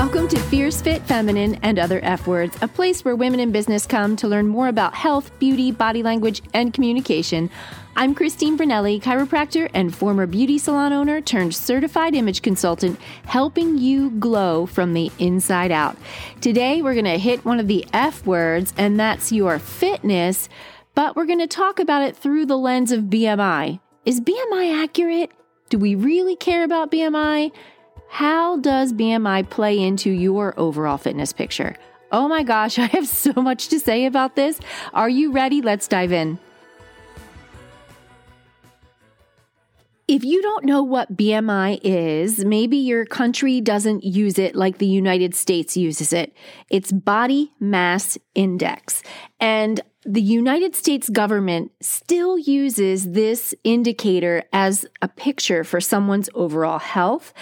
Welcome to Fierce Fit Feminine and Other F Words, a place where women in business come to learn more about health, beauty, body language, and communication. I'm Christine Braneli, chiropractor and former beauty salon owner turned certified image consultant, helping you glow from the inside out. Today, we're going to hit one of the F words, and that's your fitness, but we're going to talk about it through the lens of BMI. Is BMI accurate? Do we really care about BMI? How does BMI play into your overall fitness picture? Oh my gosh, I have so much to say about this. Are you ready? Let's dive in. If you don't know what BMI is, maybe your country doesn't use it like the United States uses it. It's body mass index. And the United States government still uses this indicator as a picture for someone's overall health.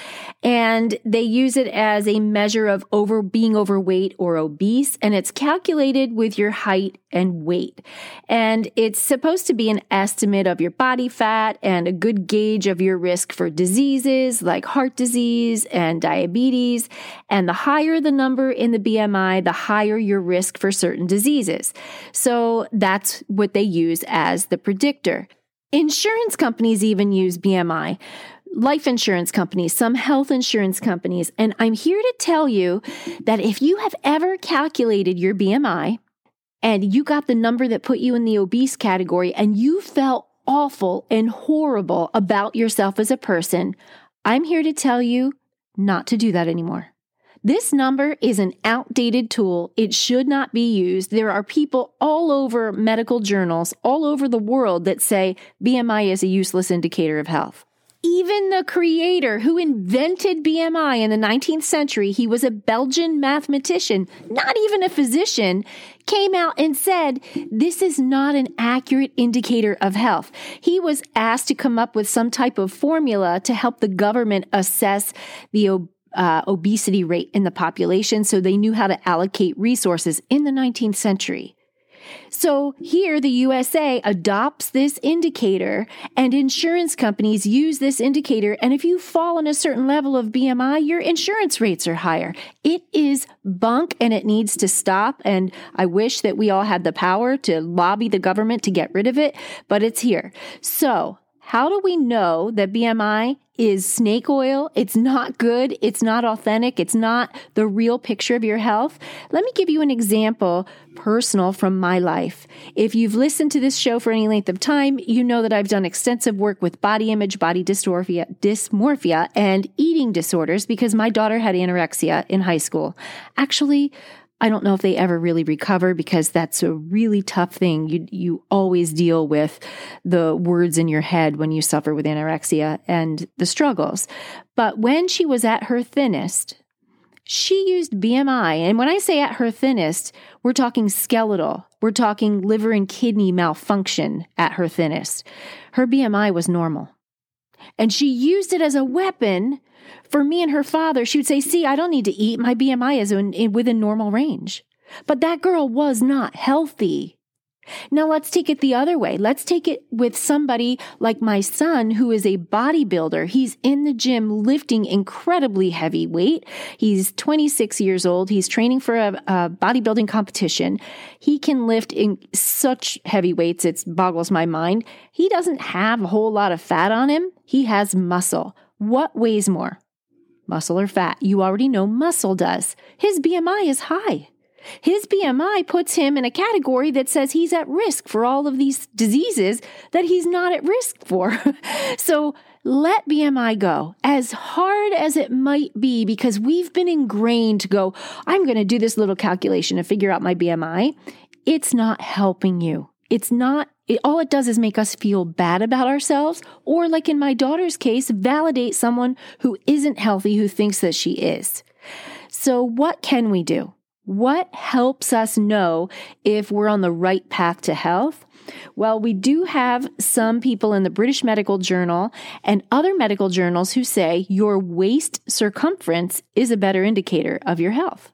And they use it as a measure of over being overweight or obese. And it's calculated with your height and weight. And it's supposed to be an estimate of your body fat and a good gauge of your risk for diseases like heart disease and diabetes. And the higher the number in the BMI, the higher your risk for certain diseases. So that's what they use as the predictor. Insurance companies even use BMI life insurance companies, some health insurance companies. And I'm here to tell you that if you have ever calculated your BMI, and you got the number that put you in the obese category and you felt awful and horrible about yourself as a person, I'm here to tell you not to do that anymore. This number is an outdated tool. It should not be used. There are people all over medical journals, all over the world, that say BMI is a useless indicator of health. Even the creator who invented BMI in the 19th century, he was a Belgian mathematician, not even a physician, came out and said, This is not an accurate indicator of health. He was asked to come up with some type of formula to help the government assess the uh, obesity rate in the population so they knew how to allocate resources in the 19th century. So here, the USA adopts this indicator, and insurance companies use this indicator. And if you fall in a certain level of BMI, your insurance rates are higher. It is bunk and it needs to stop. And I wish that we all had the power to lobby the government to get rid of it, but it's here. So, how do we know that BMI is snake oil. It's not good. It's not authentic. It's not the real picture of your health. Let me give you an example personal from my life. If you've listened to this show for any length of time, you know that I've done extensive work with body image, body dysmorphia, dysmorphia and eating disorders because my daughter had anorexia in high school. Actually, I don't know if they ever really recover because that's a really tough thing. You you always deal with the words in your head when you suffer with anorexia and the struggles. But when she was at her thinnest, she used BMI. And when I say at her thinnest, we're talking skeletal. We're talking liver and kidney malfunction at her thinnest. Her BMI was normal. And she used it as a weapon for me and her father, she would say, See, I don't need to eat. My BMI is in, in, within normal range. But that girl was not healthy. Now let's take it the other way. Let's take it with somebody like my son who is a bodybuilder. He's in the gym lifting incredibly heavy weight. He's 26 years old. He's training for a, a bodybuilding competition. He can lift in such heavy weights. It boggles my mind. He doesn't have a whole lot of fat on him. He has muscle. What weighs more? muscle or fat. You already know muscle does. His BMI is high. His BMI puts him in a category that says he's at risk for all of these diseases that he's not at risk for. so let BMI go as hard as it might be because we've been ingrained to go, I'm going to do this little calculation to figure out my BMI. It's not helping you. It's not it, all it does is make us feel bad about ourselves, or like in my daughter's case, validate someone who isn't healthy who thinks that she is. So, what can we do? What helps us know if we're on the right path to health? Well, we do have some people in the British Medical Journal and other medical journals who say your waist circumference is a better indicator of your health.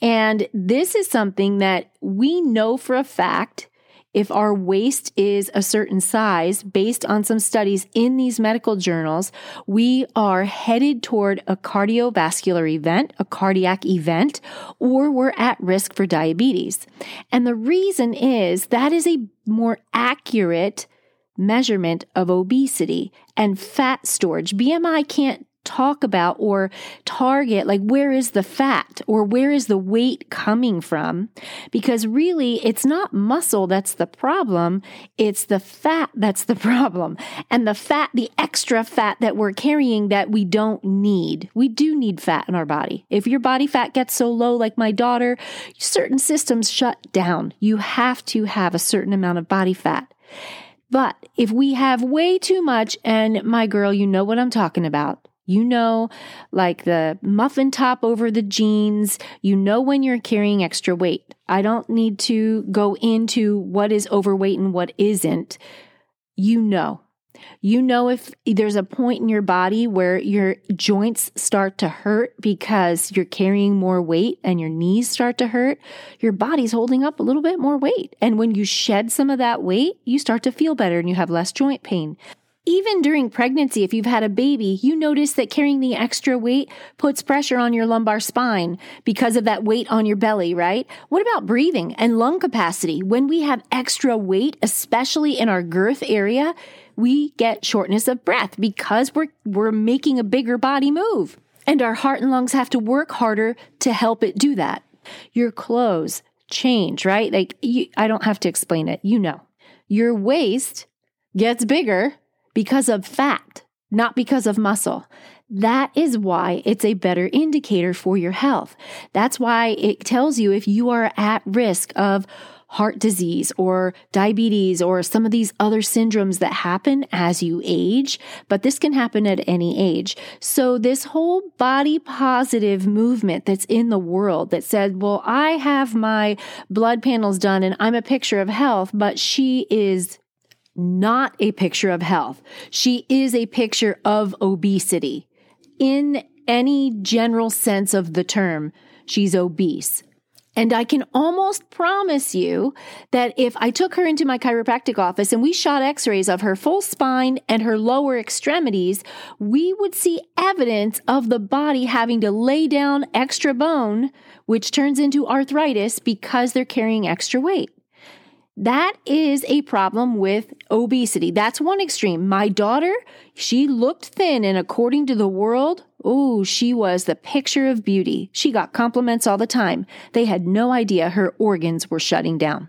And this is something that we know for a fact if our waist is a certain size, based on some studies in these medical journals, we are headed toward a cardiovascular event, a cardiac event, or we're at risk for diabetes. And the reason is that is a more accurate measurement of obesity and fat storage. BMI can't talk about or target like where is the fat or where is the weight coming from? Because really it's not muscle that's the problem it's the fat that's the problem. And the fat the extra fat that we're carrying that we don't need. We do need fat in our body. If your body fat gets so low like my daughter certain systems shut down. You have to have a certain amount of body fat. But if we have way too much, and my girl, you know what I'm talking about, you know, like the muffin top over the jeans. You know when you're carrying extra weight. I don't need to go into what is overweight and what isn't. You know. You know if there's a point in your body where your joints start to hurt because you're carrying more weight and your knees start to hurt, your body's holding up a little bit more weight. And when you shed some of that weight, you start to feel better and you have less joint pain. Even during pregnancy, if you've had a baby, you notice that carrying the extra weight puts pressure on your lumbar spine because of that weight on your belly, right? What about breathing and lung capacity? When we have extra weight, especially in our girth area, we get shortness of breath because we're, we're making a bigger body move. And our heart and lungs have to work harder to help it do that. Your clothes change, right? Like, you, I don't have to explain it. You know, your waist gets bigger because of fat, not because of muscle. That is why it's a better indicator for your health. That's why it tells you if you are at risk of heart disease or diabetes or some of these other syndromes that happen as you age, but this can happen at any age. So this whole body positive movement that's in the world that said, well, I have my blood panels done and I'm a picture of health, but she is not a picture of health. She is a picture of obesity. In any general sense of the term, she's obese. And I can almost promise you that if I took her into my chiropractic office and we shot x rays of her full spine and her lower extremities, we would see evidence of the body having to lay down extra bone, which turns into arthritis because they're carrying extra weight. That is a problem with obesity. That's one extreme. My daughter, she looked thin, and according to the world, oh, she was the picture of beauty. She got compliments all the time. They had no idea her organs were shutting down.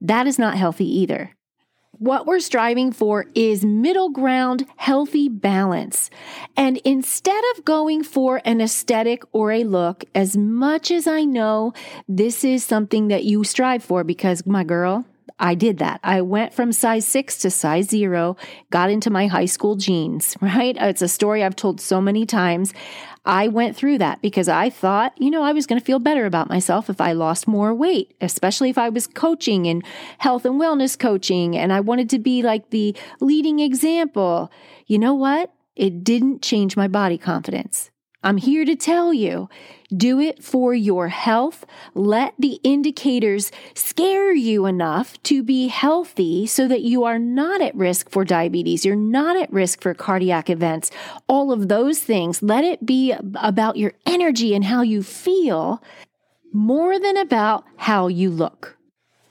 That is not healthy either. What we're striving for is middle ground, healthy balance. And instead of going for an aesthetic or a look, as much as I know this is something that you strive for, because my girl, I did that. I went from size six to size zero, got into my high school jeans, right? It's a story I've told so many times. I went through that because I thought, you know, I was going to feel better about myself if I lost more weight, especially if I was coaching and health and wellness coaching and I wanted to be like the leading example. You know what? It didn't change my body confidence. I'm here to tell you do it for your health. Let the indicators scare you enough to be healthy so that you are not at risk for diabetes. You're not at risk for cardiac events. All of those things. Let it be about your energy and how you feel more than about how you look.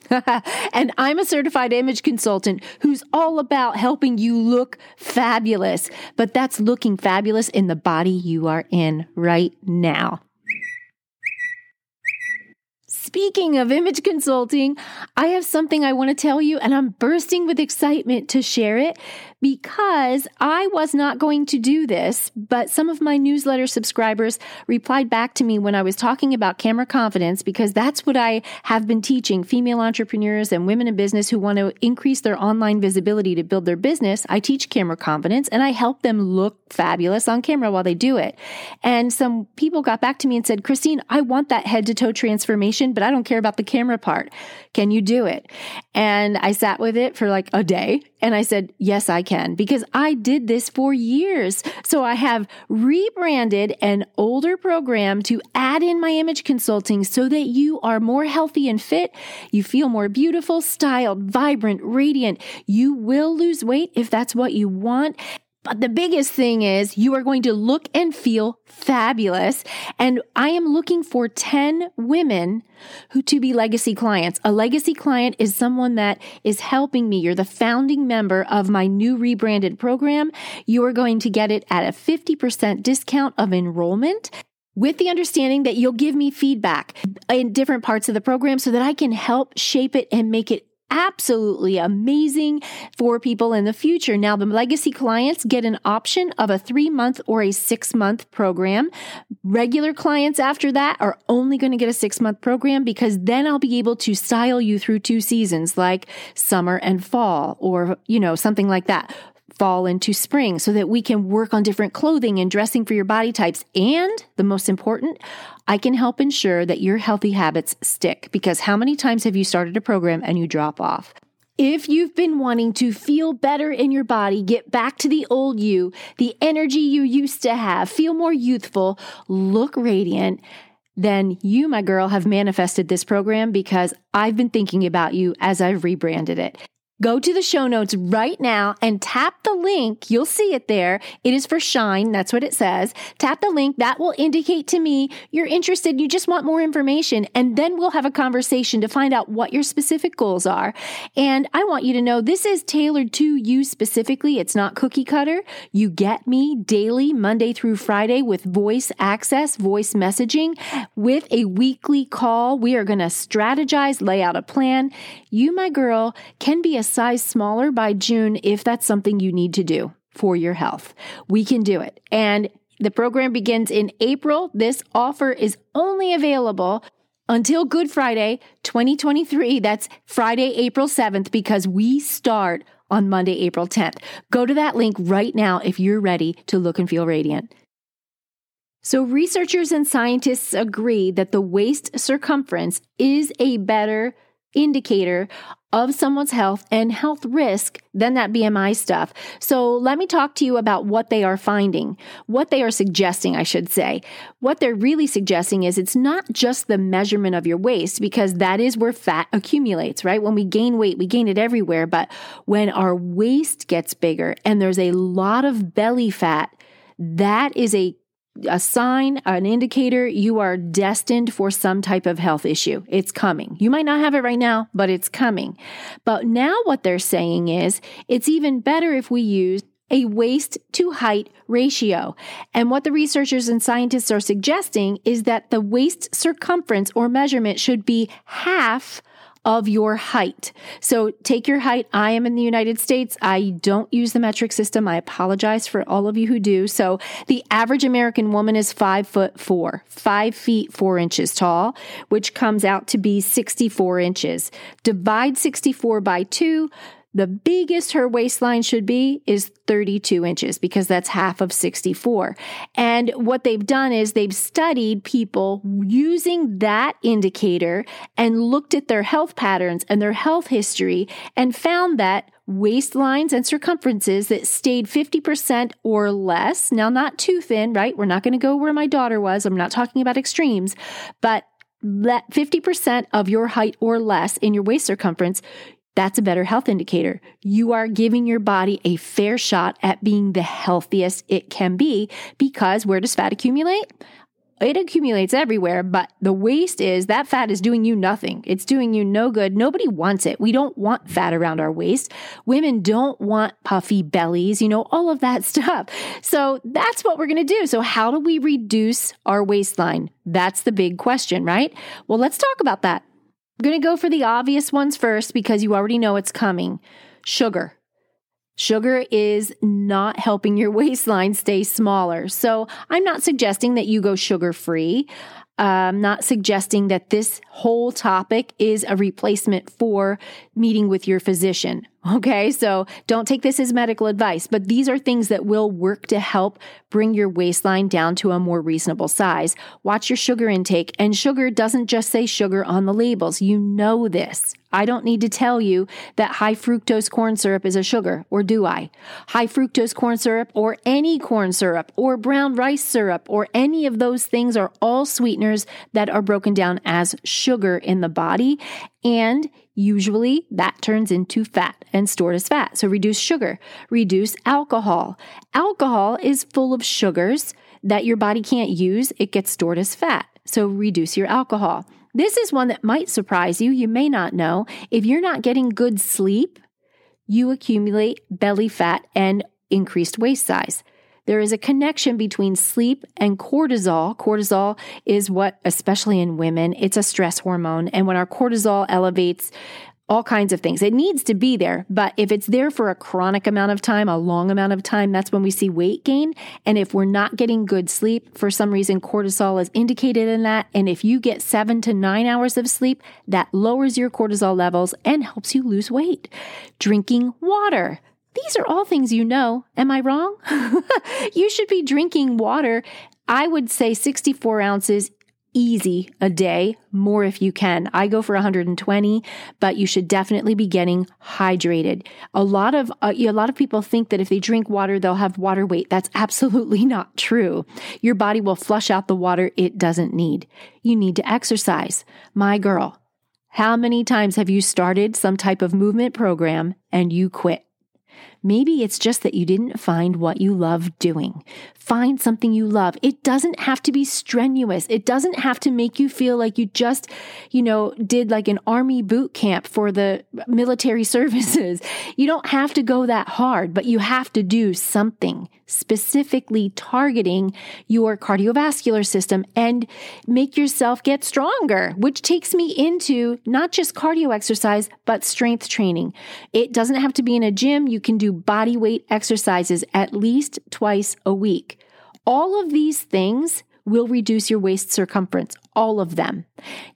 and I'm a certified image consultant who's all about helping you look fabulous, but that's looking fabulous in the body you are in right now. Speaking of image consulting, I have something I want to tell you, and I'm bursting with excitement to share it because I was not going to do this, but some of my newsletter subscribers replied back to me when I was talking about camera confidence because that's what I have been teaching female entrepreneurs and women in business who want to increase their online visibility to build their business. I teach camera confidence and I help them look fabulous on camera while they do it. And some people got back to me and said, Christine, I want that head to toe transformation, but I don't care about the camera part. Can you do it? And I sat with it for like a day and I said, Yes, I can, because I did this for years. So I have rebranded an older program to add in my image consulting so that you are more healthy and fit. You feel more beautiful, styled, vibrant, radiant. You will lose weight if that's what you want. But the biggest thing is you are going to look and feel fabulous. And I am looking for 10 women who to be legacy clients. A legacy client is someone that is helping me. You're the founding member of my new rebranded program. You are going to get it at a 50% discount of enrollment with the understanding that you'll give me feedback in different parts of the program so that I can help shape it and make it absolutely amazing for people in the future. Now, the legacy clients get an option of a three month or a six month program. Regular clients after that are only going to get a six month program because then I'll be able to style you through two seasons like summer and fall or, you know, something like that fall into spring so that we can work on different clothing and dressing for your body types. And the most important, I can help ensure that your healthy habits stick because how many times have you started a program and you drop off? If you've been wanting to feel better in your body, get back to the old you, the energy you used to have, feel more youthful, look radiant, then you, my girl, have manifested this program because I've been thinking about you as I've rebranded it. Go to the show notes right now and tap the link. You'll see it there. It is for Shine. That's what it says. Tap the link. That will indicate to me you're interested. You just want more information. And then we'll have a conversation to find out what your specific goals are. And I want you to know this is tailored to you specifically. It's not cookie cutter. You get me daily, Monday through Friday with voice access, voice messaging with a weekly call. We are going to strategize, lay out a plan. You, my girl, can be a size smaller by June if that's something you need to do for your health. We can do it. And the program begins in April. This offer is only available until Good Friday 2023. That's Friday, April 7th, because we start on Monday, April 10th. Go to that link right now if you're ready to look and feel radiant. So, researchers and scientists agree that the waist circumference is a better indicator of someone's health and health risk than that BMI stuff. So let me talk to you about what they are finding, what they are suggesting, I should say. What they're really suggesting is it's not just the measurement of your waist, because that is where fat accumulates, right? When we gain weight, we gain it everywhere. But when our waist gets bigger and there's a lot of belly fat, that is a a sign, an indicator you are destined for some type of health issue. It's coming. You might not have it right now, but it's coming. But now what they're saying is it's even better if we use a waist to height ratio. And what the researchers and scientists are suggesting is that the waist circumference or measurement should be half of your height. So take your height. I am in the United States. I don't use the metric system. I apologize for all of you who do. So the average American woman is five foot four, five feet four inches tall, which comes out to be 64 inches. Divide 64 by two the biggest her waistline should be is 32 inches because that's half of 64. And what they've done is they've studied people using that indicator and looked at their health patterns and their health history and found that waistlines and circumferences that stayed 50% or less. Now, not too thin, right? We're not going to go where my daughter was. I'm not talking about extremes, but let 50% of your height or less in your waist circumference, that's a better health indicator. You are giving your body a fair shot at being the healthiest it can be because where does fat accumulate? It accumulates everywhere, but the waste is that fat is doing you nothing. It's doing you no good. Nobody wants it. We don't want fat around our waist. Women don't want puffy bellies, you know, all of that stuff. So that's what we're going to do. So, how do we reduce our waistline? That's the big question, right? Well, let's talk about that. I'm going to go for the obvious ones first because you already know it's coming. Sugar. Sugar is not helping your waistline stay smaller. So I'm not suggesting that you go sugar free. I'm not suggesting that this whole topic is a replacement for meeting with your physician. Okay, so don't take this as medical advice, but these are things that will work to help bring your waistline down to a more reasonable size. Watch your sugar intake, and sugar doesn't just say sugar on the labels. You know this. I don't need to tell you that high fructose corn syrup is a sugar, or do I? High fructose corn syrup, or any corn syrup, or brown rice syrup, or any of those things are all sweeteners that are broken down as sugar in the body. And Usually that turns into fat and stored as fat. So reduce sugar, reduce alcohol. Alcohol is full of sugars that your body can't use, it gets stored as fat. So reduce your alcohol. This is one that might surprise you. You may not know. If you're not getting good sleep, you accumulate belly fat and increased waist size. There is a connection between sleep and cortisol. Cortisol is what, especially in women, it's a stress hormone. And when our cortisol elevates, all kinds of things. It needs to be there, but if it's there for a chronic amount of time, a long amount of time, that's when we see weight gain. And if we're not getting good sleep, for some reason, cortisol is indicated in that. And if you get seven to nine hours of sleep, that lowers your cortisol levels and helps you lose weight. Drinking water. These are all things you know. Am I wrong? you should be drinking water. I would say 64 ounces easy a day, more if you can. I go for 120, but you should definitely be getting hydrated. A lot of uh, a lot of people think that if they drink water they'll have water weight. That's absolutely not true. Your body will flush out the water it doesn't need. You need to exercise. My girl, how many times have you started some type of movement program and you quit? Maybe it's just that you didn't find what you love doing. Find something you love. It doesn't have to be strenuous. It doesn't have to make you feel like you just, you know, did like an army boot camp for the military services. You don't have to go that hard, but you have to do something specifically targeting your cardiovascular system and make yourself get stronger, which takes me into not just cardio exercise, but strength training. It doesn't have to be in a gym. You can body weight exercises at least twice a week. All of these things will reduce your waist circumference, all of them.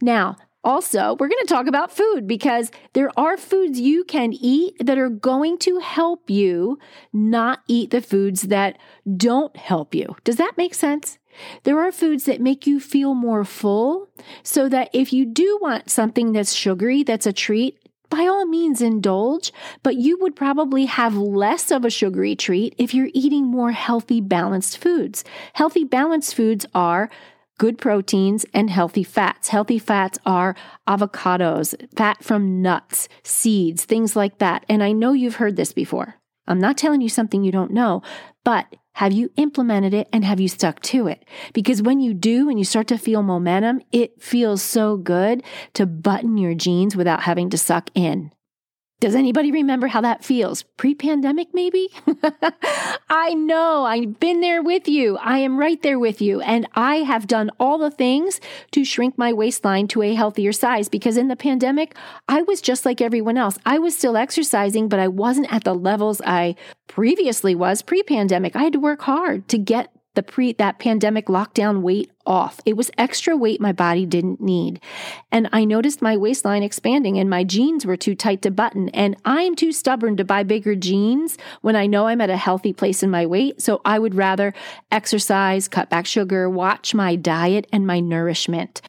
Now, also, we're going to talk about food because there are foods you can eat that are going to help you not eat the foods that don't help you. Does that make sense? There are foods that make you feel more full so that if you do want something that's sugary, that's a treat, by all means indulge, but you would probably have less of a sugary treat if you're eating more healthy, balanced foods. Healthy, balanced foods are good proteins and healthy fats. Healthy fats are avocados, fat from nuts, seeds, things like that. And I know you've heard this before. I'm not telling you something you don't know, but have you implemented it and have you stuck to it? Because when you do and you start to feel momentum, it feels so good to button your jeans without having to suck in. Does anybody remember how that feels? Pre pandemic, maybe? I know, I've been there with you. I am right there with you. And I have done all the things to shrink my waistline to a healthier size because in the pandemic, I was just like everyone else. I was still exercising, but I wasn't at the levels I previously was pre pandemic. I had to work hard to get the pre that pandemic lockdown weight off. It was extra weight my body didn't need. And I noticed my waistline expanding and my jeans were too tight to button. And I'm too stubborn to buy bigger jeans when I know I'm at a healthy place in my weight. So I would rather exercise, cut back sugar, watch my diet and my nourishment.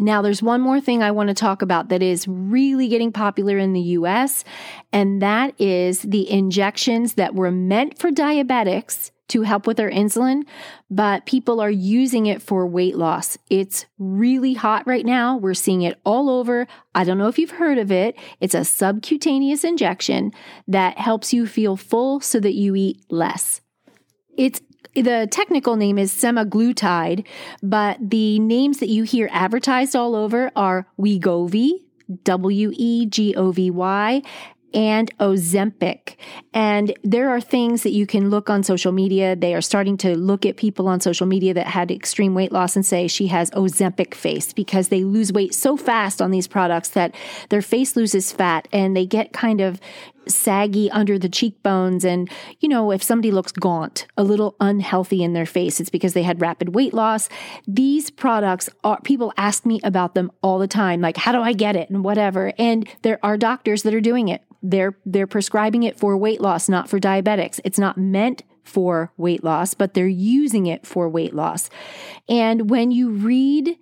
Now, there's one more thing I want to talk about that is really getting popular in the US, and that is the injections that were meant for diabetics to help with their insulin, but people are using it for weight loss. It's really hot right now. We're seeing it all over. I don't know if you've heard of it. It's a subcutaneous injection that helps you feel full so that you eat less. It's the technical name is semaglutide, but the names that you hear advertised all over are Wegovy, W E G O V Y, and Ozempic. And there are things that you can look on social media. They are starting to look at people on social media that had extreme weight loss and say she has Ozempic face because they lose weight so fast on these products that their face loses fat and they get kind of saggy under the cheekbones. And, you know, if somebody looks gaunt, a little unhealthy in their face, it's because they had rapid weight loss. These products are, people ask me about them all the time. Like, how do I get it? And whatever. And there are doctors that are doing it. They're, they're prescribing it for weight loss, not for diabetics. It's not meant for weight loss, but they're using it for weight loss. And when you read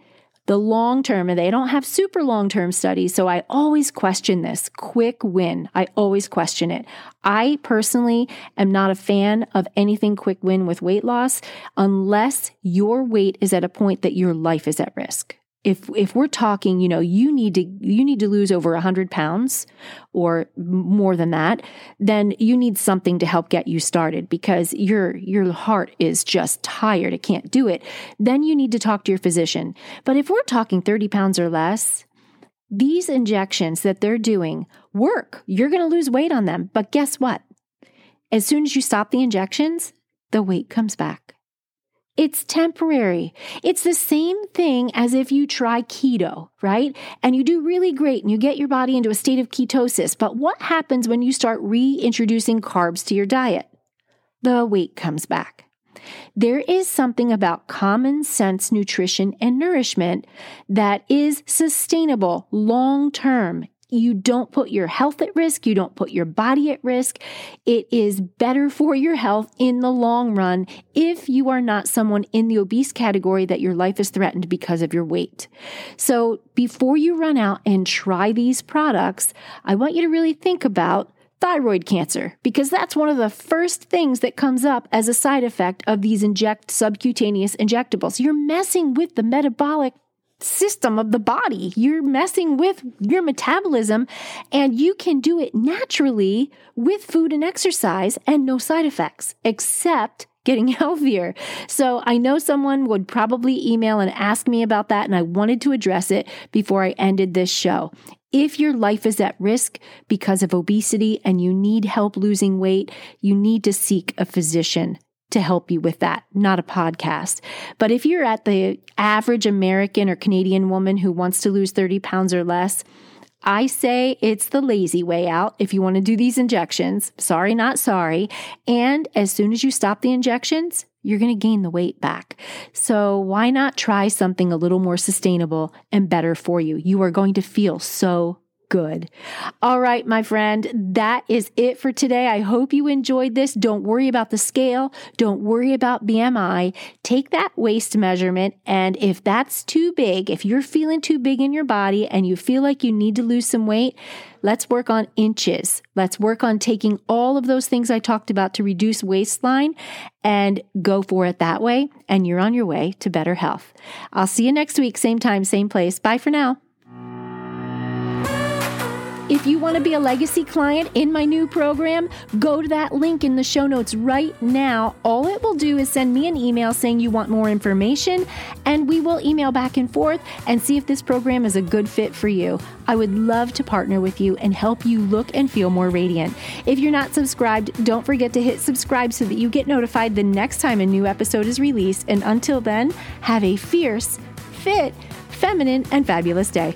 the long term, and they don't have super long term studies. So I always question this quick win. I always question it. I personally am not a fan of anything quick win with weight loss unless your weight is at a point that your life is at risk if if we're talking you know you need to you need to lose over 100 pounds or more than that then you need something to help get you started because your your heart is just tired. It can't do it. Then you need to talk to your physician. But if we're talking 30 pounds or less these injections that they're doing work. You're going to lose weight on them. But guess what? As soon as you stop the injections the weight comes back it's temporary. It's the same thing as if you try keto, right? And you do really great and you get your body into a state of ketosis. But what happens when you start reintroducing carbs to your diet? The weight comes back. There is something about common sense nutrition and nourishment that is sustainable long term you don't put your health at risk. You don't put your body at risk. It is better for your health in the long run if you are not someone in the obese category that your life is threatened because of your weight. So before you run out and try these products, I want you to really think about thyroid cancer because that's one of the first things that comes up as a side effect of these inject subcutaneous injectables. You're messing with the metabolic system of the body. You're messing with your metabolism, and you can do it naturally with food and exercise and no side effects, except getting healthier. So I know someone would probably email and ask me about that, and I wanted to address it before I ended this show. If your life is at risk because of obesity and you need help losing weight, you need to seek a physician to help you with that, not a podcast. But if you're at the average American or Canadian woman who wants to lose 30 pounds or less, I say it's the lazy way out if you want to do these injections. Sorry, not sorry. And as soon as you stop the injections, you're going to gain the weight back. So why not try something a little more sustainable and better for you? You are going to feel so good. All right, my friend, that is it for today. I hope you enjoyed this. Don't worry about the scale. Don't worry about BMI. Take that waist measurement. And if that's too big, if you're feeling too big in your body and you feel like you need to lose some weight, let's work on inches. Let's work on taking all of those things I talked about to reduce waistline and go for it that way. And you're on your way to better health. I'll see you next week, same time, same place. Bye for now. If you want to be a legacy client in my new program, go to that link in the show notes right now. All it will do is send me an email saying you want more information, and we will email back and forth and see if this program is a good fit for you. I would love to partner with you and help you look and feel more radiant. If you're not subscribed, don't forget to hit subscribe so that you get notified the next time a new episode is released. And until then, have a fierce, fit, feminine, and fabulous day.